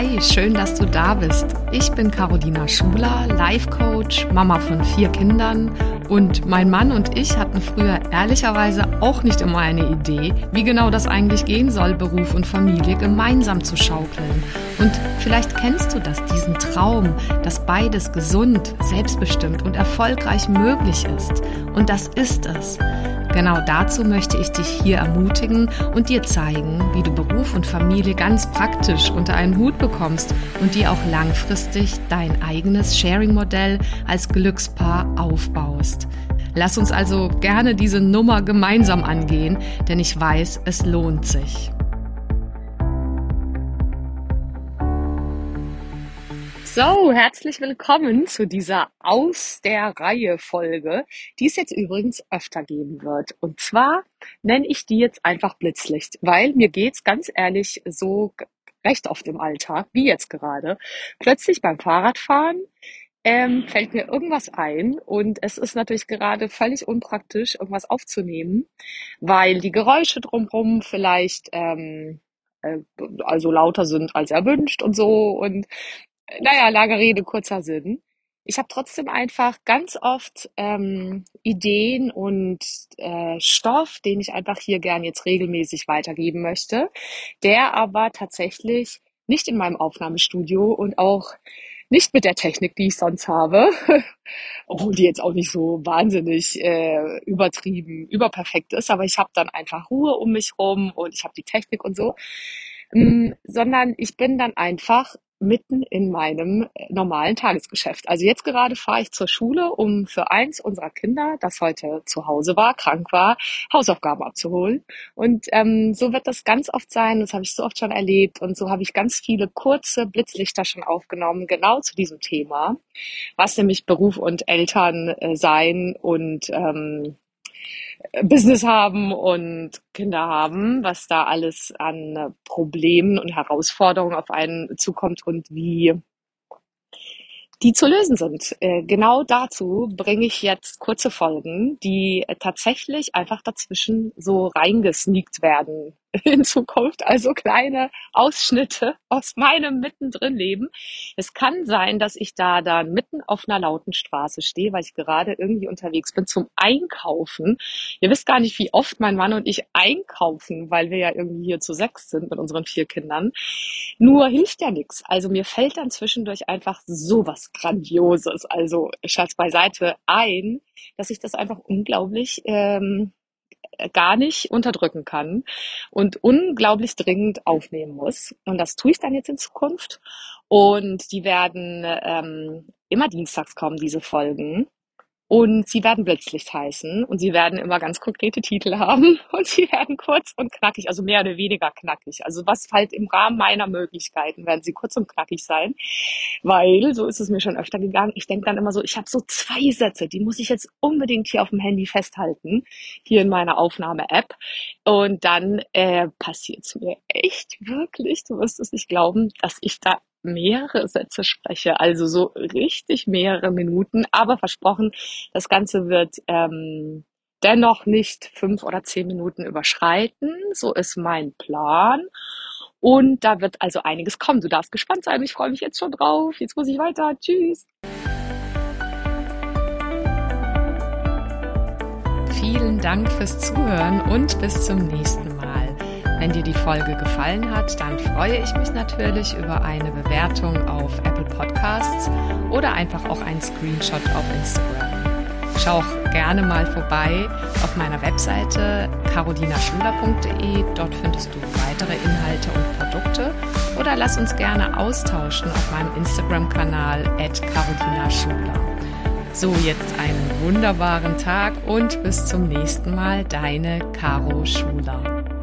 Hi, schön, dass du da bist. Ich bin Carolina Schuler, Life Coach, Mama von vier Kindern und mein Mann und ich hatten früher ehrlicherweise auch nicht immer eine Idee, wie genau das eigentlich gehen soll, Beruf und Familie gemeinsam zu schaukeln. Und vielleicht kennst du das, diesen Traum, dass beides gesund, selbstbestimmt und erfolgreich möglich ist. Und das ist es. Genau dazu möchte ich dich hier ermutigen und dir zeigen, wie du Beruf und Familie ganz praktisch unter einen Hut bekommst und dir auch langfristig dein eigenes Sharing-Modell als Glückspaar aufbaust. Lass uns also gerne diese Nummer gemeinsam angehen, denn ich weiß, es lohnt sich. So, herzlich willkommen zu dieser Aus der Reihe Folge, die es jetzt übrigens öfter geben wird. Und zwar nenne ich die jetzt einfach Blitzlicht, weil mir geht's ganz ehrlich so recht auf dem Alltag, wie jetzt gerade. Plötzlich beim Fahrradfahren ähm, fällt mir irgendwas ein und es ist natürlich gerade völlig unpraktisch, irgendwas aufzunehmen, weil die Geräusche drumherum vielleicht ähm, äh, also lauter sind als erwünscht und so und naja, lange Rede, kurzer Sinn. Ich habe trotzdem einfach ganz oft ähm, Ideen und äh, Stoff, den ich einfach hier gern jetzt regelmäßig weitergeben möchte, der aber tatsächlich nicht in meinem Aufnahmestudio und auch nicht mit der Technik, die ich sonst habe, obwohl die jetzt auch nicht so wahnsinnig äh, übertrieben, überperfekt ist, aber ich habe dann einfach Ruhe um mich rum und ich habe die Technik und so, ähm, sondern ich bin dann einfach mitten in meinem äh, normalen Tagesgeschäft. Also jetzt gerade fahre ich zur Schule, um für eins unserer Kinder, das heute zu Hause war, krank war, Hausaufgaben abzuholen. Und ähm, so wird das ganz oft sein. Das habe ich so oft schon erlebt. Und so habe ich ganz viele kurze Blitzlichter schon aufgenommen, genau zu diesem Thema, was nämlich Beruf und Eltern äh, sein und ähm, Business haben und Kinder haben, was da alles an Problemen und Herausforderungen auf einen zukommt und wie die zu lösen sind. Äh, genau dazu bringe ich jetzt kurze Folgen, die tatsächlich einfach dazwischen so reingesneakt werden in Zukunft, also kleine Ausschnitte aus meinem mittendrin Leben. Es kann sein, dass ich da dann mitten auf einer lauten Straße stehe, weil ich gerade irgendwie unterwegs bin zum Einkaufen. Ihr wisst gar nicht, wie oft mein Mann und ich einkaufen, weil wir ja irgendwie hier zu sechs sind mit unseren vier Kindern. Nur hilft ja nichts. Also mir fällt dann zwischendurch einfach sowas Grandioses, also Schatz beiseite ein, dass ich das einfach unglaublich ähm, gar nicht unterdrücken kann und unglaublich dringend aufnehmen muss. Und das tue ich dann jetzt in Zukunft. Und die werden ähm, immer dienstags kommen, diese Folgen. Und sie werden Blitzlicht heißen und sie werden immer ganz konkrete Titel haben und sie werden kurz und knackig, also mehr oder weniger knackig. Also was halt im Rahmen meiner Möglichkeiten werden sie kurz und knackig sein, weil so ist es mir schon öfter gegangen. Ich denke dann immer so, ich habe so zwei Sätze, die muss ich jetzt unbedingt hier auf dem Handy festhalten, hier in meiner Aufnahme-App. Und dann äh, passiert es mir echt wirklich, du wirst es nicht glauben, dass ich da mehrere Sätze spreche, also so richtig mehrere Minuten, aber versprochen, das Ganze wird ähm, dennoch nicht fünf oder zehn Minuten überschreiten. So ist mein Plan. Und da wird also einiges kommen. Du darfst gespannt sein. Ich freue mich jetzt schon drauf. Jetzt muss ich weiter. Tschüss. Vielen Dank fürs Zuhören und bis zum nächsten Mal. Wenn dir die Folge gefallen hat, dann freue ich mich natürlich über eine Bewertung auf Apple Podcasts oder einfach auch einen Screenshot auf Instagram. Schau auch gerne mal vorbei auf meiner Webseite carolinaschuler.de. Dort findest du weitere Inhalte und Produkte. Oder lass uns gerne austauschen auf meinem Instagram-Kanal carolinaschuler. So, jetzt einen wunderbaren Tag und bis zum nächsten Mal, deine Caro Schuler.